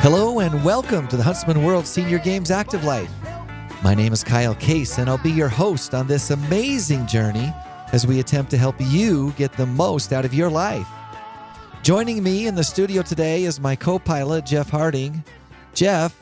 Hello and welcome to the Huntsman World Senior Games Active Life. My name is Kyle Case, and I'll be your host on this amazing journey as we attempt to help you get the most out of your life. Joining me in the studio today is my co pilot, Jeff Harding. Jeff,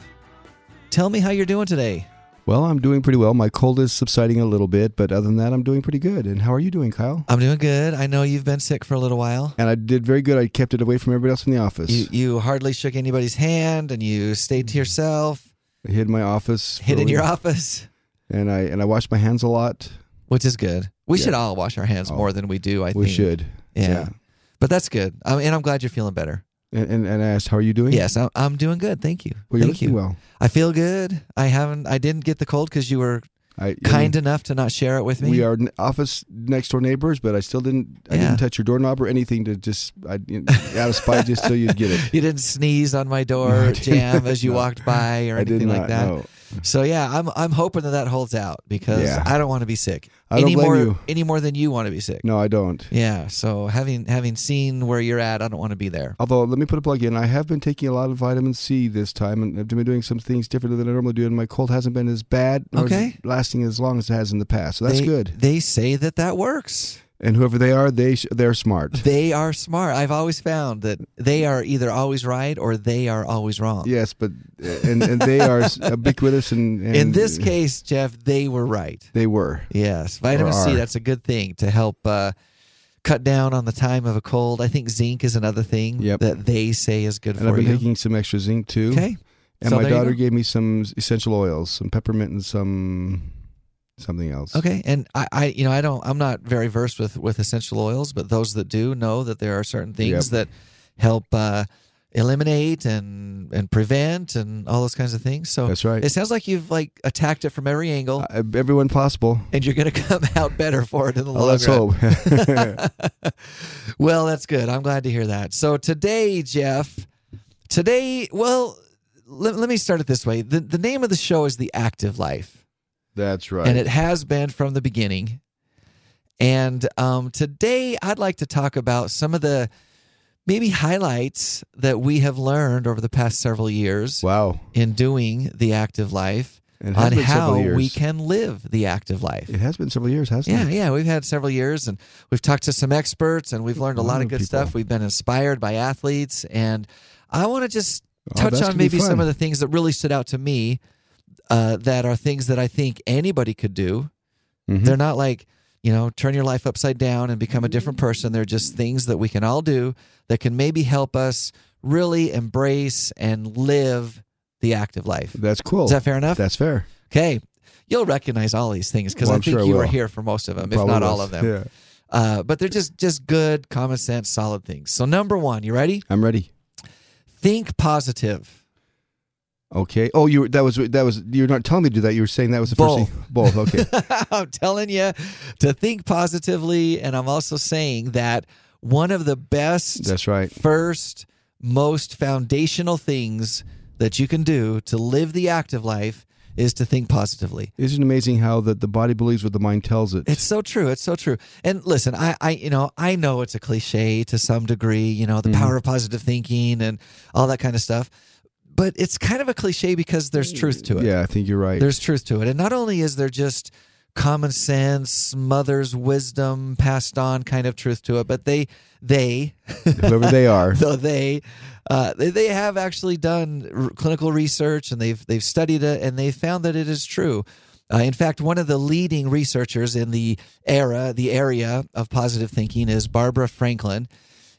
tell me how you're doing today. Well, I'm doing pretty well. My cold is subsiding a little bit, but other than that, I'm doing pretty good. And how are you doing, Kyle? I'm doing good. I know you've been sick for a little while. And I did very good. I kept it away from everybody else in the office. You, you hardly shook anybody's hand and you stayed to yourself, I hid in my office. hid in your office, And I and I washed my hands a lot. which is good. We Yeah. should all wash our hands Oh. more than we do, I we think. We should. Yeah. But that's good. I mean, and I'm glad you're feeling better. And, and and asked, how are you doing? Yes, I'm, I'm doing good. Thank you. Well, you're Thank you. looking well. I feel good. I haven't. I didn't get the cold because you were I, I kind mean, enough to not share it with me. We are office next door neighbors, but I still didn't. I Yeah. didn't touch your doorknob or anything to just I, out of spite, just so you'd get it. You didn't sneeze on my door No, jam as you No. walked by or anything like that. No. So yeah, I'm I'm hoping that that holds out because Yeah. I don't want to be sick I don't any blame more you. any more than you want to be sick. No, I don't. Yeah. So having having seen where you're at, I don't want to be there. Although, let me put a plug in. I have been taking a lot of vitamin C this time, and I've been doing some things differently than I normally do, and my cold hasn't been as bad, nor is Okay. lasting as long as it has in the past. So that's They- good. They say that that works. And whoever they are, they sh- they're smart. They are smart. I've always found that they are either always right or they are always wrong. yes, but and and they are ubiquitous, and, and In this case, Jeff, they were right. they were. Yes, vitamin C. That's a good thing to help uh, cut down on the time of a cold. I think zinc is another thing Yep. that they say is good And for I've been you. taking some extra zinc too. okay, And So my daughter gave me some essential oils, some peppermint and some something else. okay, and I, I, you know, I don't. I'm not very versed with with essential oils, but those that do know that there are certain things Yep. that help uh, eliminate and and prevent and all those kinds of things. So That's right. it sounds like you've like attacked it from every angle. Uh, everyone possible. and you're going to come out better for it in the Oh, long let's run. hope. well, that's good. I'm glad to hear that. So today, Jeff, today, well, let, let me start it this way. The, the name of the show is The Active Life, That's right. and it has been from the beginning. And um, today, I'd like to talk about some of the maybe highlights that we have learned over the past several years wow. in doing The Active Life on how we can live the active life. It has been several years, hasn't Yeah, it? yeah, yeah. we've had several years, and we've talked to some experts, and we've learned a lot of good people. stuff. We've been inspired by athletes, and I want to just Oh, touch that's on maybe some of the things that really stood out to me. Uh, that are things that I think anybody could do. Mhm. They're not like you know turn your life upside down and become a different person. They're just things that we can all do that can maybe help us really embrace and live the active life. That's cool. Is that fair enough? That's fair. Okay. You'll recognize all these things because Well, I think sure you were here for most of them, if Probably not all of them. Yeah. Uh, but they're just just good, common sense, solid things. So number one, you ready? I'm ready. Think positive. Okay. Oh, you were- that was that was you're not telling me to do that. You were saying that was the Both. first thing. Both. Okay. I'm telling you to think positively, and I'm also saying that one of the best, That's right. first, most foundational things that you can do to live the active life is to think positively. Isn't it amazing how that the body believes what the mind tells it? It's so true. It's so true. And listen, I, I, you know, I know it's a cliche to some degree. You know, the Mhm. power of positive thinking and all that kind of stuff. But it's kind of a cliche because there's truth to it. Yeah, I think you're right. There's truth to it. And not only is there just common sense, mother's wisdom passed on kind of truth to it, but they, they, Whoever they are. though they, uh, they, they have actually done r- clinical research and they've they've studied it and they found that it is true. Uh, in fact, one of the leading researchers in the era, the area of positive thinking, is Barbara Franklin,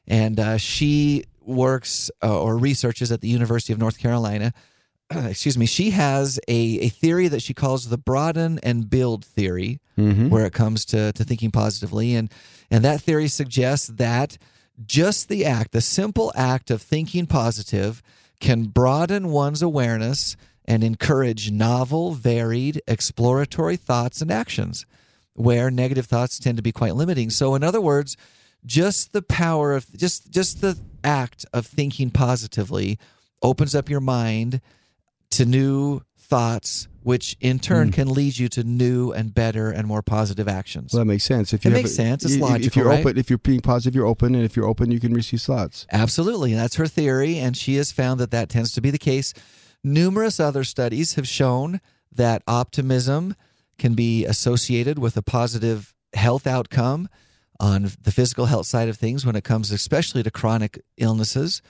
and uh, she works uh, or researches at the University of North Carolina. Excuse me. She has a, a theory that she calls the broaden and build theory Mhm. where it comes to, to thinking positively. And, and that theory suggests that just the act, the simple act of thinking positive, can broaden one's awareness and encourage novel, varied, exploratory thoughts and actions, where negative thoughts tend to be quite limiting. So, in other words, just the power of just just the act of thinking positively opens up your mind to new thoughts, which in turn hmm. can lead you to new and better and more positive actions. Well, that makes sense. If It you makes have sense. It's if- If logical, you're right? open, if you're being positive, you're open, and if you're open, you can receive thoughts. Absolutely. And that's her theory. And she has found that that tends to be the case. Numerous other studies have shown that optimism can be associated with a positive health outcome on the physical health side of things when it comes especially to chronic illnesses,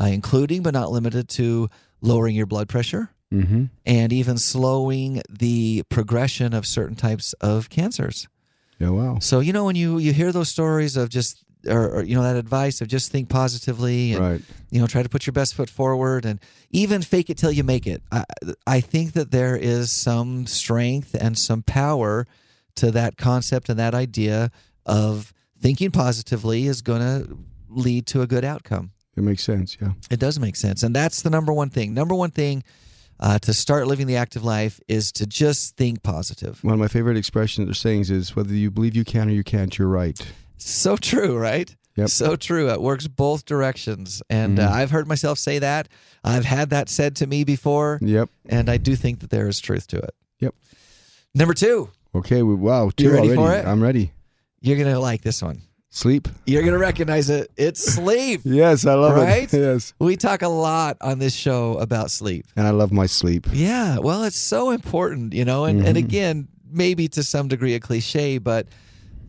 uh, including but not limited to lowering your blood pressure Mm-hmm. and even slowing the progression of certain types of cancers. Yeah. Wow. So, you know, when you, you hear those stories of just, or, or, you know, that advice of just think positively and, Right. you know, try to put your best foot forward and even fake it till you make it. I, I think that there is some strength and some power to that concept and that idea of thinking positively is going to lead to a good outcome. It makes sense. Yeah. It does make sense. And that's the number one thing. Number one thing uh, to start living the active life is to just think positive. One of my favorite expressions or sayings is whether you believe you can or you can't, you're right. So true, right? Yep. So true. It works both directions. And uh, Mhm. I've heard myself say that. I've had that said to me before. Yep. And I do think that there is truth to it. Yep. Number two, Okay. We, wow. Two You ready already. for it? I'm ready. You're going to like this one. Sleep. You're going to recognize it. It's sleep. Yes, I love Right? it. Yes. We talk a lot on this show about sleep. And I love my sleep. Yeah, well, it's so important, you know, and, and Mhm. again, maybe to some degree a cliche, but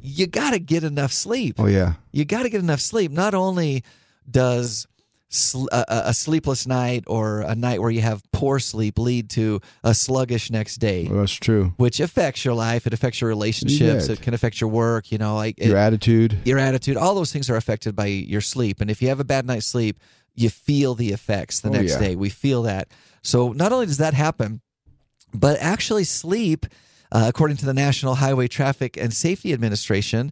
you got to get enough sleep. Oh yeah. You got to get enough sleep. Not only does sl- a, a- sleepless night or a night where you have poor sleep lead to a sluggish next day, Well, that's true. which affects your life, it affects your relationships, it can affect your work, you know, like it- Your attitude. your attitude, all those things are affected by your sleep. And if you have a bad night's sleep, you feel the effects the Oh, next yeah. day. We feel that. So not only does that happen, but actually sleep, uh, according to the National Highway Traffic and Safety Administration,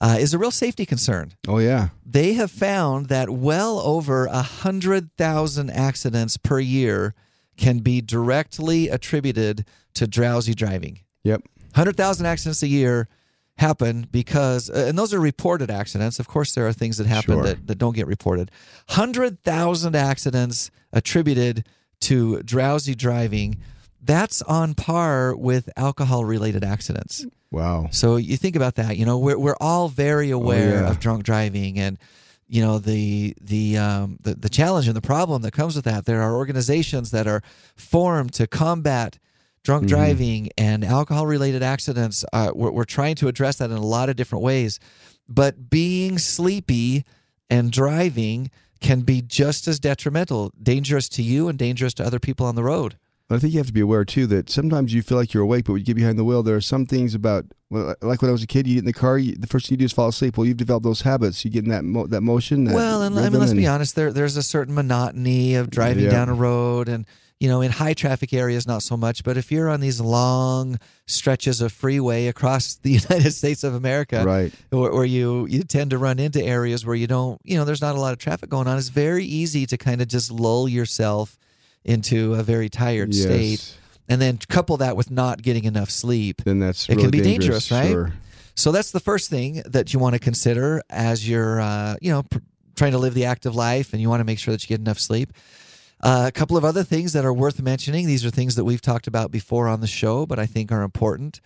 uh, is a real safety concern. Oh yeah. They have found that well over a hundred thousand accidents per year can be directly attributed to drowsy driving. Yep. 100,000 accidents a year happen because, uh, and those are reported accidents. Of course, there are things that happen Sure. that, that don't get reported. 100,000 accidents attributed to drowsy driving. That's on par with alcohol related accidents. Wow. So you think about that. You know, we're we're all very aware Oh, yeah. of drunk driving and you know the the um the, the challenge and the problem that comes with that. There are organizations that are formed to combat drunk Mhm. driving and alcohol related accidents. Uh, we're, we're trying to address that in a lot of different ways, but being sleepy and driving can be just as detrimental, dangerous to you and dangerous to other people on the road. I think you have to be aware too that sometimes you feel like you're awake, but when you get behind the wheel, there are some things about well, like when I was a kid, you get in the car, you, the first thing you do is fall asleep. Well, you've developed those habits. You get in that mo- that motion. That Well, and I mean, let's be honest. There, there's a certain monotony of driving Yeah. down a road, and you know, in high traffic areas, not so much. But if you're on these long stretches of freeway across the United States of America, Right. where, where you you tend to run into areas where you don't, you know, there's not a lot of traffic going on. It's very easy to kind of just lull yourself into a very tired state, and then couple that with not getting enough sleep. Then that's It can really be dangerous, right? Sure. So that's the first thing that you want to consider as you're, uh, you know, pr- trying to live the active life, and you want to make sure that you get enough sleep. Uh, a couple of other things that are worth mentioning. These are things that we've talked about before on the show, but I think are important.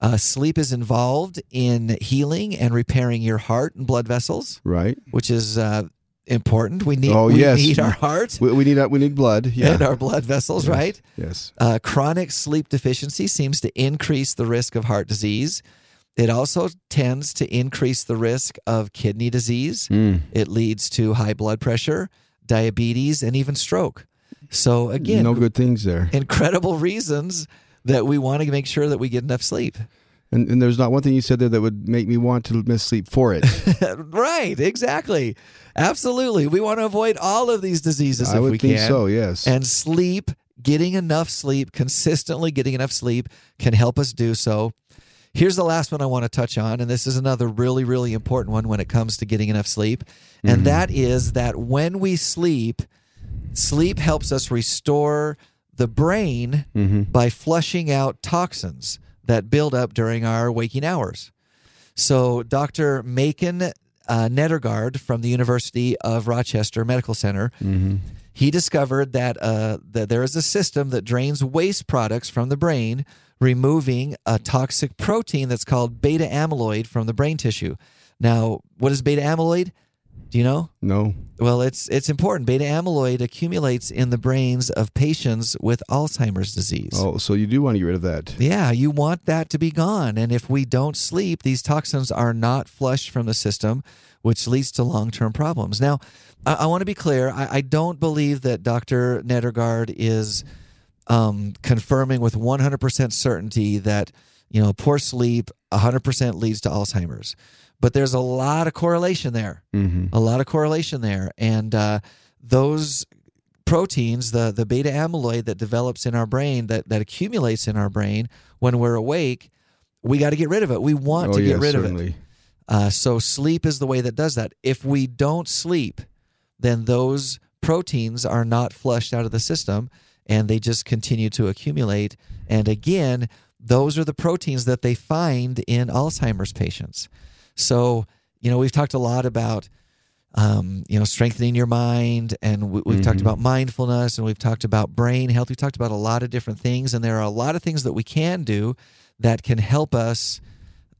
Uh, sleep is involved in healing and repairing your heart and blood vessels, Right. which is uh, important. We need Oh, we yes. need our heart We, we need we need blood. Yeah. and our blood vessels, Yes. right? yes. Uh, chronic sleep deficiency seems to increase the risk of heart disease. It also tends to increase the risk of kidney disease. Mm. It leads to high blood pressure, diabetes, and even stroke. So, again, no good things there. incredible reasons that we want to make sure that we get enough sleep. And, and there's not one thing you said there that would make me want to miss sleep for it. right, exactly. Absolutely. We want to avoid all of these diseases I if would we think can. so. Yes. And sleep, getting enough sleep, consistently getting enough sleep can help us do so. Here's the last one I want to touch on, and this is another really, really important one when it comes to getting enough sleep. And Mm-hmm. that is that when we sleep, sleep helps us restore the brain mm-hmm. by flushing out toxins that build up during our waking hours. So, Dr. Maiken uh, Nedergaard from the University of Rochester Medical Center Mm-hmm. he discovered that uh, that there is a system that drains waste products from the brain, removing a toxic protein that's called beta amyloid from the brain tissue. Now, what is beta amyloid? Do you know? No. Well, it's it's important. Beta amyloid accumulates in the brains of patients with Alzheimer's disease. Oh, so you do want to get rid of that. Yeah, you want that to be gone. And if we don't sleep, these toxins are not flushed from the system, which leads to long term problems. Now, I, I want to be clear. I, I don't believe that Dr. Nedergaard is um, confirming with 100% certainty that, you know, poor sleep 100% leads to Alzheimer's. But there's a lot of correlation there. Mm-hmm. a lot of correlation there. And uh, those proteins the the beta amyloid that develops in our brain that that accumulates in our brain when we're awake we got to get rid of it. We want oh, to yeah, get rid of it. uh, so sleep is the way that does that. If we don't sleep then those proteins are not flushed out of the system and they just continue to accumulate. And again those are the proteins that they find in alzheimer's patients so you know we've talked a lot about um, you know strengthening your mind and we, we've talked Mhm. about mindfulness and we've talked about brain health we've talked about a lot of different things and there are a lot of things that we can do that can help us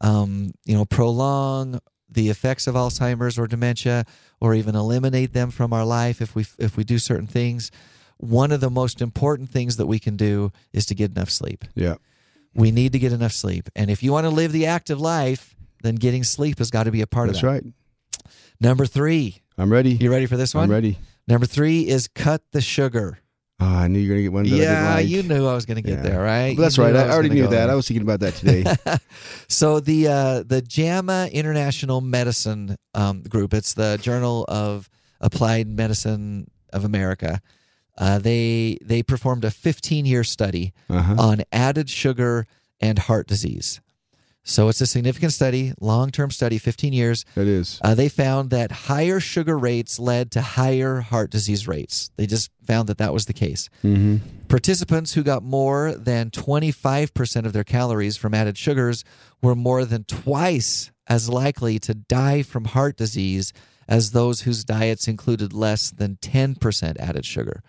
um, you know prolong the effects of alzheimer's or dementia or even eliminate them from our life if we if we do certain things one of the most important things that we can do is to get enough sleep Yeah. We need to get enough sleep and if you want to live the active life then getting sleep has got to be a part That's of that That's right. number three I'm ready. you ready for this one I'm ready. Number three is cut the sugar. Oh, I knew you were going to get one I yeah, like. you knew I was going to get Yeah. there, right? But that's right. knew I, already knew that. there. I was thinking about that today. so the uh, the JAMA International Medicine um, Group, it's the Journal of Applied Medicine of America. Uh, they they performed a 15 year study Uh-huh. on added sugar and heart disease. So it's a significant study, long term study, 15 years. It is. Uh, they found that higher sugar rates led to higher heart disease rates. They just found that that was the case. Mm-hmm. Participants who got more than 25% of their calories from added sugars were more than twice as likely to die from heart disease as those whose diets included less than 10% added sugar.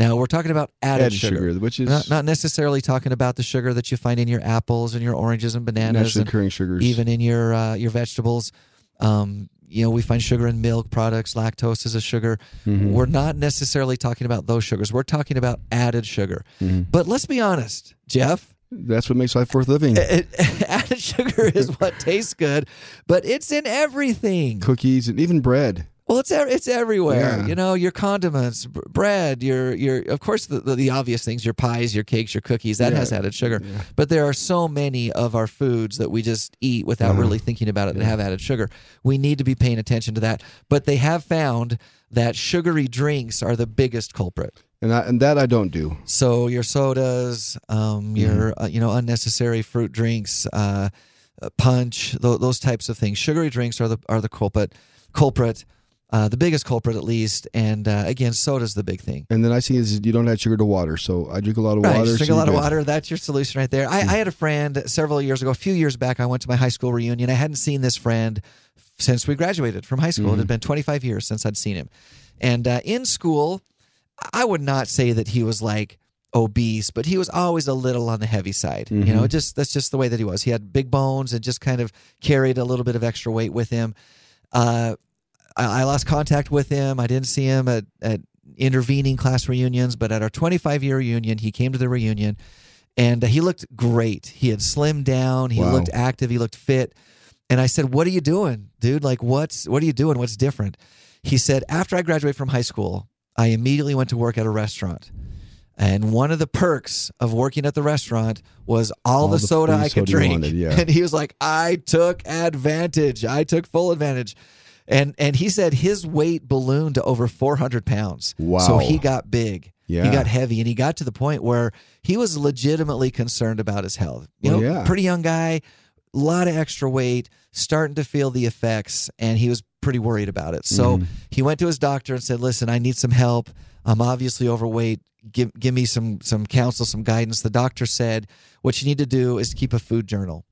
Now, we're talking about added, Added sugar, which is Not, not necessarily talking about the sugar that you find in your apples and your oranges and bananas naturally and occurring sugars. even in your uh, your vegetables. Um, you know, we find sugar in milk products. Lactose is a sugar. Mhm. We're not necessarily talking about those sugars. We're talking about added sugar. Mhm. But let's be honest, Jeff. That's what makes life worth living. it- added sugar is what tastes good, but it's in everything. Cookies and even bread. Well, it's it's everywhere. Yeah. You know, your condiments, b- bread, your your of course the, the, the obvious things, your pies, your cakes, your cookies, that Yeah. has added sugar. But there are so many of our foods that we just eat without Uh-huh. really thinking about it that have added sugar. We need to be paying attention to that. But they have found that sugary drinks are the biggest culprit. And I, and that I don't do. So your sodas, um, your uh, you know unnecessary fruit drinks, uh, uh, punch, th- those types of things. Sugary drinks are the are the culprit, culprit, uh, the biggest culprit at least. And uh, again, soda's the big thing. And the nice thing is you don't add sugar to water. So I drink a lot of Right, water. drink so a lot of water. That's your solution right there. I, I had a friend several years ago, a few years back. I went to my high school reunion. I hadn't seen this friend since we graduated from high school. It had been 25 years since I'd seen him. And uh, in school, I would not say that he was like obese, but he was always a little on the heavy side. You know, just that's just the way that he was. He had big bones and just kind of carried a little bit of extra weight with him. Uh, I, I lost contact with him. I didn't see him at, at intervening class reunions, but at our 25 year reunion, he came to the reunion and uh, he looked great. He had slimmed down. He Wow. looked active. He looked fit. And I said, "What are you doing, dude? Like, what's what are you doing? What's different?" He said, "After I graduated from high school, I immediately went to work at a restaurant." And one of the perks of working at the restaurant was all, All the, the soda I could drink. wanted, yeah. And he was like, I took advantage. I took full advantage. And and he said his weight ballooned to over 400 pounds. Wow. So he got big. Yeah. He got heavy and he got to the point where he was legitimately concerned about his health. You Well, know, yeah. pretty young guy, a lot of extra weight, starting to feel the effects, and he was pretty worried about it. So Mm-hmm. he went to his doctor and said, "Listen, I need some help. I'm obviously overweight. Give give me some some counsel, some guidance." The doctor said, "What you need to do is keep a food journal,"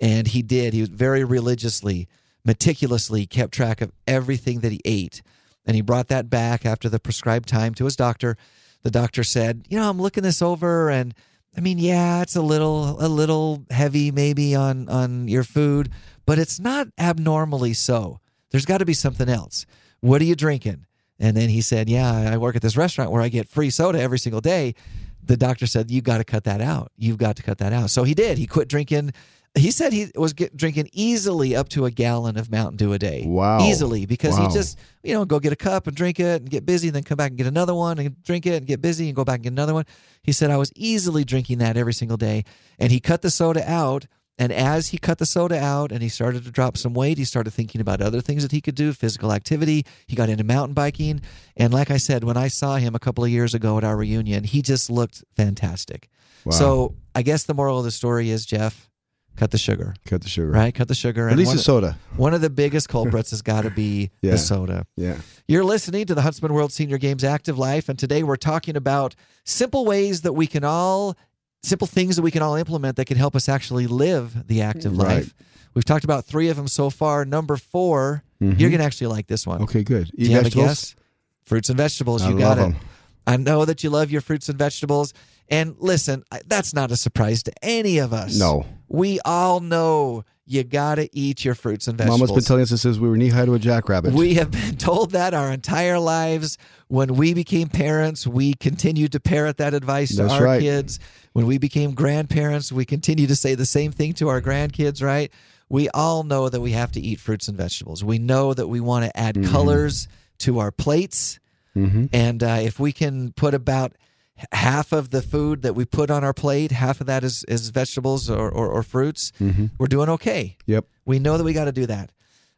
and he did. He was very religiously, meticulously kept track of everything that he ate. and he brought that back after the prescribed time to his doctor. The doctor said, "You know, I'm looking this over, and I mean, yeah, it's a little a little heavy maybe on on your food, but it's not abnormally so. There's got to be something else. What are you drinking?" And then he said, "Yeah, I work at this restaurant where I get free soda every single day." The doctor said, "You got to cut that out. You've got to cut that out." So he did. He quit drinking. He said he was get, drinking easily up to a gallon of Mountain Dew a day. Wow. Easily because Wow. he just, you know, go get a cup and drink it and get busy, and then come back and get another one and drink it and get busy and go back and get another one. He said, I was easily drinking that every single day. And he cut the soda out. And as he cut the soda out and he started to drop some weight, he started thinking about other things that he could do, physical activity. He got into mountain biking. And like I said, when I saw him a couple of years ago at our reunion, he just looked fantastic. Wow. So I guess the moral of the story is, Jeff, cut the sugar, Cut the sugar. right? Cut the sugar. At And least the soda. one of the biggest culprits has got to be Yeah. the soda. Yeah. You're listening to the Huntsman World Senior Games Active Life, and today we're talking about simple ways that we can all, simple things that we can all implement that can help us actually live the active Right. life. We've talked about three of them so far. Number 4 you you're going to actually like this one. Mm-hmm. Okay, good. Do Eat you have a guess? Fruits and vegetables. I you got it. 'em. I know that you love your fruits and vegetables. And listen, that's not a surprise to any of us. No. We all know you got to eat your fruits and vegetables. Mama's been telling us this since we were knee high to a jackrabbit. We have been told that our entire lives. When we became parents, we continued to parrot that advice to That's our right. kids. When we became grandparents, we continue to say the same thing to our grandkids, right? We all know that we have to eat fruits and vegetables. We know that we want to add Mm-hmm. colors to our plates. And uh, if we can put about half of the food that we put on our plate, half of that is, is vegetables or, or, or fruits, we're doing okay. Yep. We know that we got to do that.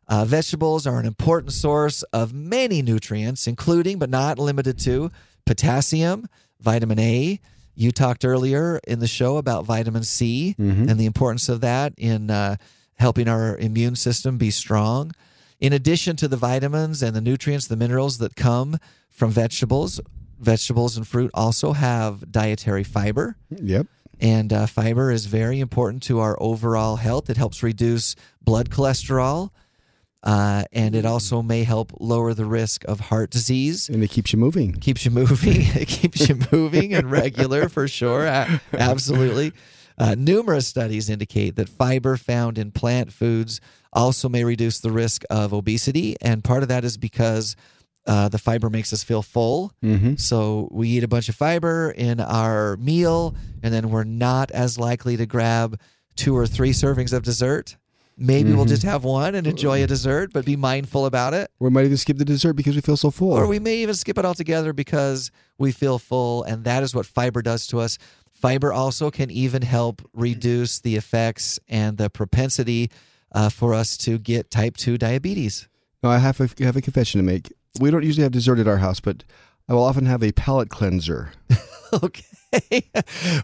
Uh, vegetables are an important source of many nutrients, including but not limited to potassium, vitamin A. You talked earlier in the show about vitamin C and the importance of that in uh, helping our immune system be strong. In addition to the vitamins and the nutrients, the minerals that come from vegetables, vegetables and fruit also have dietary fiber. Yep. And uh, fiber is very important to our overall health. It helps reduce blood cholesterol, uh, and it also may help lower the risk of heart disease. And it keeps you moving. Keeps you moving. it keeps you moving and regular for sure. Absolutely. Uh, numerous studies indicate that fiber found in plant foods also may reduce the risk of obesity, and part of that is because uh, the fiber makes us feel full. Mm-hmm. So we eat a bunch of fiber in our meal, and then we're not as likely to grab two or three servings of dessert. Maybe we'll just have one and enjoy a dessert, but be mindful about it. We might even skip the dessert because we feel so full. Or we may even skip it altogether because we feel full, and that is what fiber does to us. Fiber also can even help reduce the effects and the propensity uh, for us to get type 2 diabetes. No, I have a, have a confession to make. We don't usually have dessert at our house, but I will often have a palate cleanser. okay.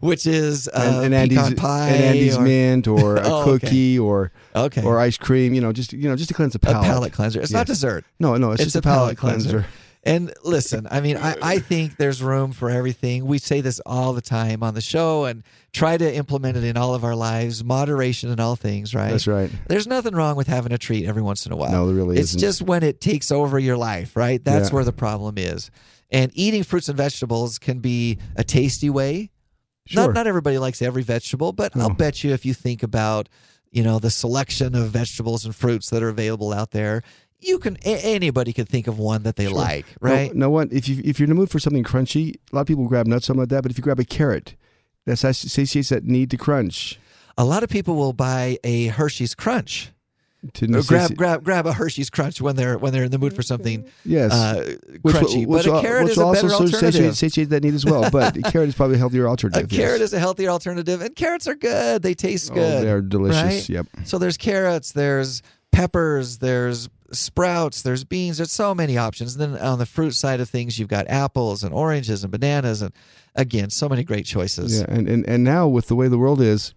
Which is uh, and, and Andy's, pecan pie. and Andy's or- mint or a Oh, okay. cookie or Okay. or ice cream, you know, just you know, just to cleanse the a palate. palate cleanser. It's not dessert. No, no, it's, It's just a a palate, palate cleanser. cleanser. And listen, I mean, I, I think there's room for everything. We say this all the time on the show and try to implement it in all of our lives. Moderation in all things, right? That's right. There's nothing wrong with having a treat every once in a while. No, there really It's isn't. just when it takes over your life, right? That's Yeah. where the problem is. And eating fruits and vegetables can be a tasty way. Sure. Not not everybody likes every vegetable, but I'll hmm. bet you if you think about, you know, the selection of vegetables and fruits that are available out there, you can a- anybody could think of one that they like, right? No, no one. If you if you're in the mood for something crunchy, a lot of people grab nuts, something like that. But if you grab a carrot, that satiates that need to crunch. A lot of people will buy a Hershey's Crunch. To Or grab sati- grab grab a Hershey's Crunch when they're when they're in the mood for something yes, uh, Which crunchy. which but a carrot is a better also sort of alternative. satiate, that need as well. But a carrot is probably a healthier A alternative. carrot is a healthier alternative, and carrots are good. They taste Oh, good. they're delicious. right? Yep. So there's carrots, there's peppers, there's sprouts, there's beans. There's so many options. And then on the fruit side of things, you've got apples and oranges and bananas, and again, so many great choices. Yeah, and, and and now with the way the world is,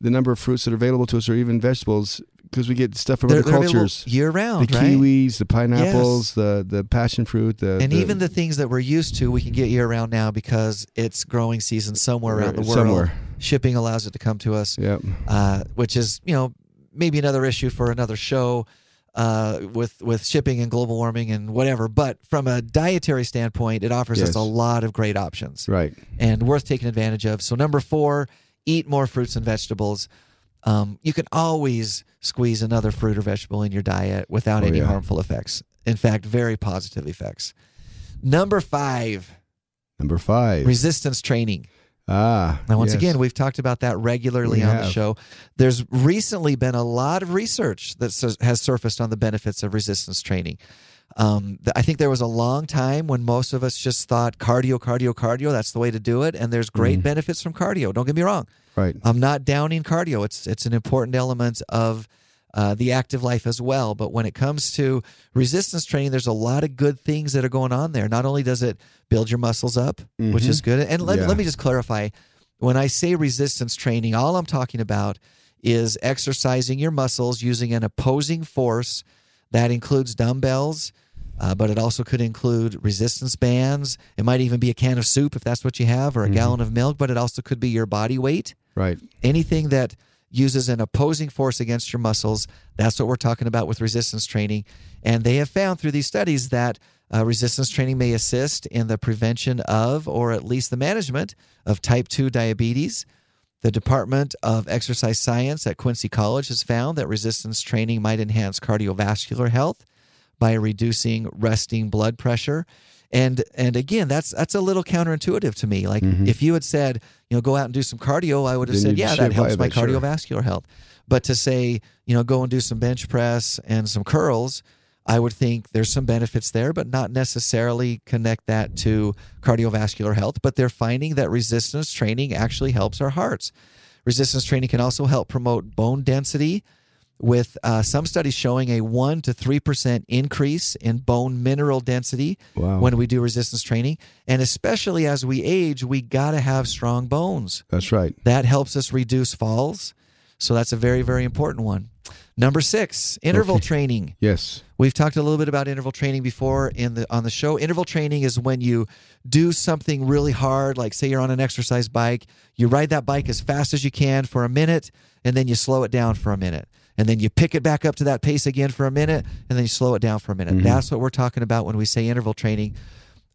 the number of fruits that are available to us, or even vegetables, because we get stuff from They're, other cultures. year The round, right? The kiwis, the pineapples, the the passion fruit, the and the- even the things that we're used to, we can get year round now because it's growing season somewhere around the world. Somewhere. Shipping allows it to come to us. Yep. uh, which is you know maybe another issue for another show. uh, with with shipping and global warming and whatever. But from a dietary standpoint, it offers us a lot of great options Right. and worth taking advantage of. So number four, eat more fruits and vegetables. Um, you can always squeeze another fruit or vegetable in your diet without Oh, any yeah. harmful effects. In fact, very positive effects. Number five, Number five. resistance training. Ah. Now, once yes. again, we've talked about that regularly We on the show. There's recently been a lot of research that has surfaced on the benefits of resistance training. Um, I think there was a long time when most of us just thought cardio, cardio, cardio. That's the way to do it, and there's great benefits from cardio. Don't get me wrong. Right. I'm not downing cardio. It's it's an important element of uh, the active life as well. But when it comes to resistance training, there's a lot of good things that are going on there. Not only does it build your muscles up, which is good, and let, Yeah. let me just clarify: when I say resistance training, all I'm talking about is exercising your muscles using an opposing force. That includes dumbbells. Uh, but it also could include resistance bands. It might even be a can of soup if that's what you have, or a gallon of milk. But it also could be your body weight Right. anything that uses an opposing force against your muscles. That's what we're talking about with resistance training. And they have found through these studies that uh, resistance training may assist in the prevention of or at least the management of type 2 diabetes. The department of exercise science at quincy college has found that resistance training might enhance cardiovascular health by reducing resting blood pressure and and again that's that's a little counterintuitive to me like if you had said you know go out and do some cardio i would have Mm-hmm. Said yeah that helps my but sure." cardiovascular health but to say you know go and do some bench press and some curls i would think there's some benefits there but not necessarily connect that to cardiovascular health but they're finding that resistance training actually helps our hearts resistance training can also help promote bone density with uh, some studies showing a 1 to 3% increase in bone mineral density Wow. when we do resistance training. And especially as we age, we got to have strong bones. That's right. That helps us reduce falls. So that's a very, very important one. Number six, interval training. Yes. We've talked a little bit about interval training before in the on the show. Interval training is when you do something really hard, like say you're on an exercise bike, you ride that bike as fast as you can for a minute, and then you slow it down for a minute. And then you pick it back up to that pace again for a minute, and then you slow it down for a minute. That's what we're talking about when we say interval training.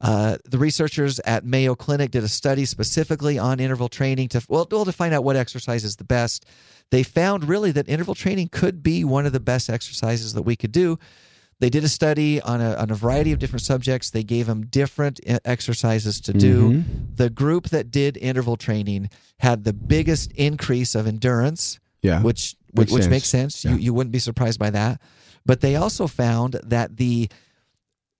Uh, the researchers at Mayo Clinic did a study specifically on interval training to well, well to find out what exercise is the best. They found really that interval training could be one of the best exercises that we could do. They did a study on a, on a variety of different subjects. They gave them different uh, exercises to do. The group that did interval training had the biggest increase of endurance, Yeah. which which, Makes which sense. makes sense. You you wouldn't be surprised by that. But they also found that the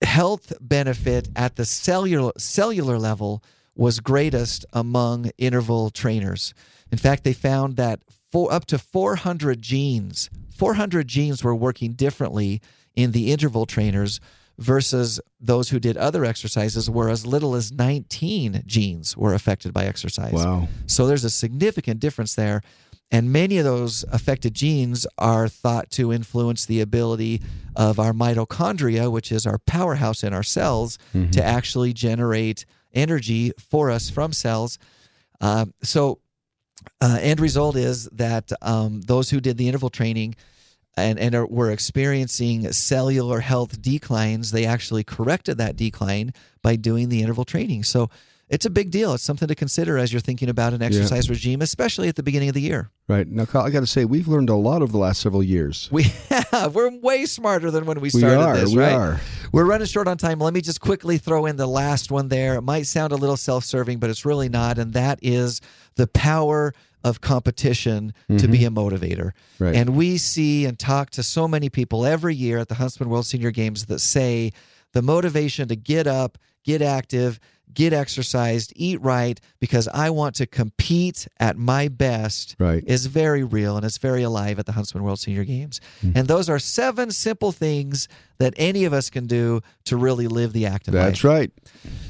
health benefit at the cellular cellular level was greatest among interval trainers. In fact, they found that for up to 400 genes, 400 genes were working differently in the interval trainers versus those who did other exercises where as little as 19 genes were affected by exercise. Wow. So there's a significant difference there. And many of those affected genes are thought to influence the ability of our mitochondria, which is our powerhouse in our cells, to actually generate energy for us from cells. Uh, so, uh, end result is that um, those who did the interval training and, and are, were experiencing cellular health declines, they actually corrected that decline by doing the interval training. So, it's a big deal. It's something to consider as you're thinking about an exercise regime, especially at the beginning of the year. Right. Now, Kyle, I got to say, we've learned a lot over the last several years. We have. We're way smarter than when we We started are, this, we right? are. We're running short on time. Let me just quickly throw in the last one there. It might sound a little self-serving, but it's really not, and that is the power of competition to be a motivator. Mm-hmm. Right. And we see and talk to so many people every year at the Huntsman World Senior Games that say the motivation to get up, get active, get exercised, eat right because I want to compete at my best Right. is very real and it's very alive at the Huntsman World Senior Games. Hmm. And those are seven simple things that any of us can do to really live the active life. That's right.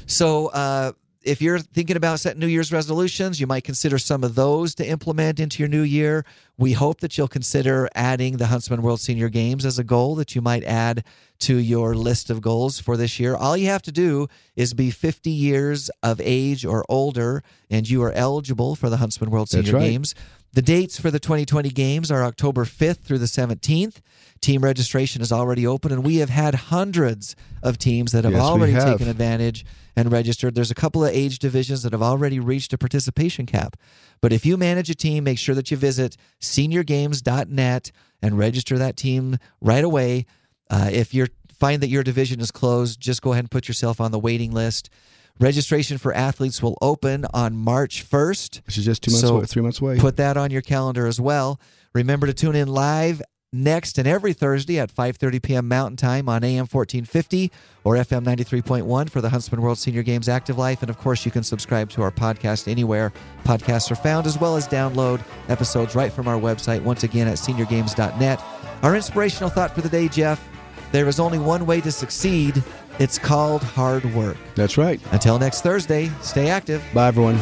So, uh, if you're thinking about setting New Year's resolutions, you might consider some of those to implement into your new year. We hope that you'll consider adding the Huntsman World Senior Games as a goal that you might add to your list of goals for this year. All you have to do is be 50 years of age or older, and you are eligible for the Huntsman World Senior right. Games. The dates for the 2020 games are October 5th through the 17th. Team registration is already open, and we have had hundreds of teams that have Yes, already have. taken advantage and registered. There's a couple of age divisions that have already reached a participation cap. But if you manage a team, make sure that you visit seniorgames.net and register that team right away. Uh, if you find that your division is closed, just go ahead and put yourself on the waiting list. Registration for athletes will open on March 1st. Which is just two months So, away, three months away. Put that on your calendar as well. Remember to tune in live next and every Thursday at 5:30 p.m. Mountain Time on AM 1450 or FM 93.1 for the Huntsman World Senior Games Active Life and of course you can subscribe to our podcast anywhere podcasts are found as well as download episodes right from our website once again at seniorgames.net. Our inspirational thought for the day, Jeff, there is only one way to succeed. It's called hard work. That's right. Until next Thursday, stay active. Bye, everyone.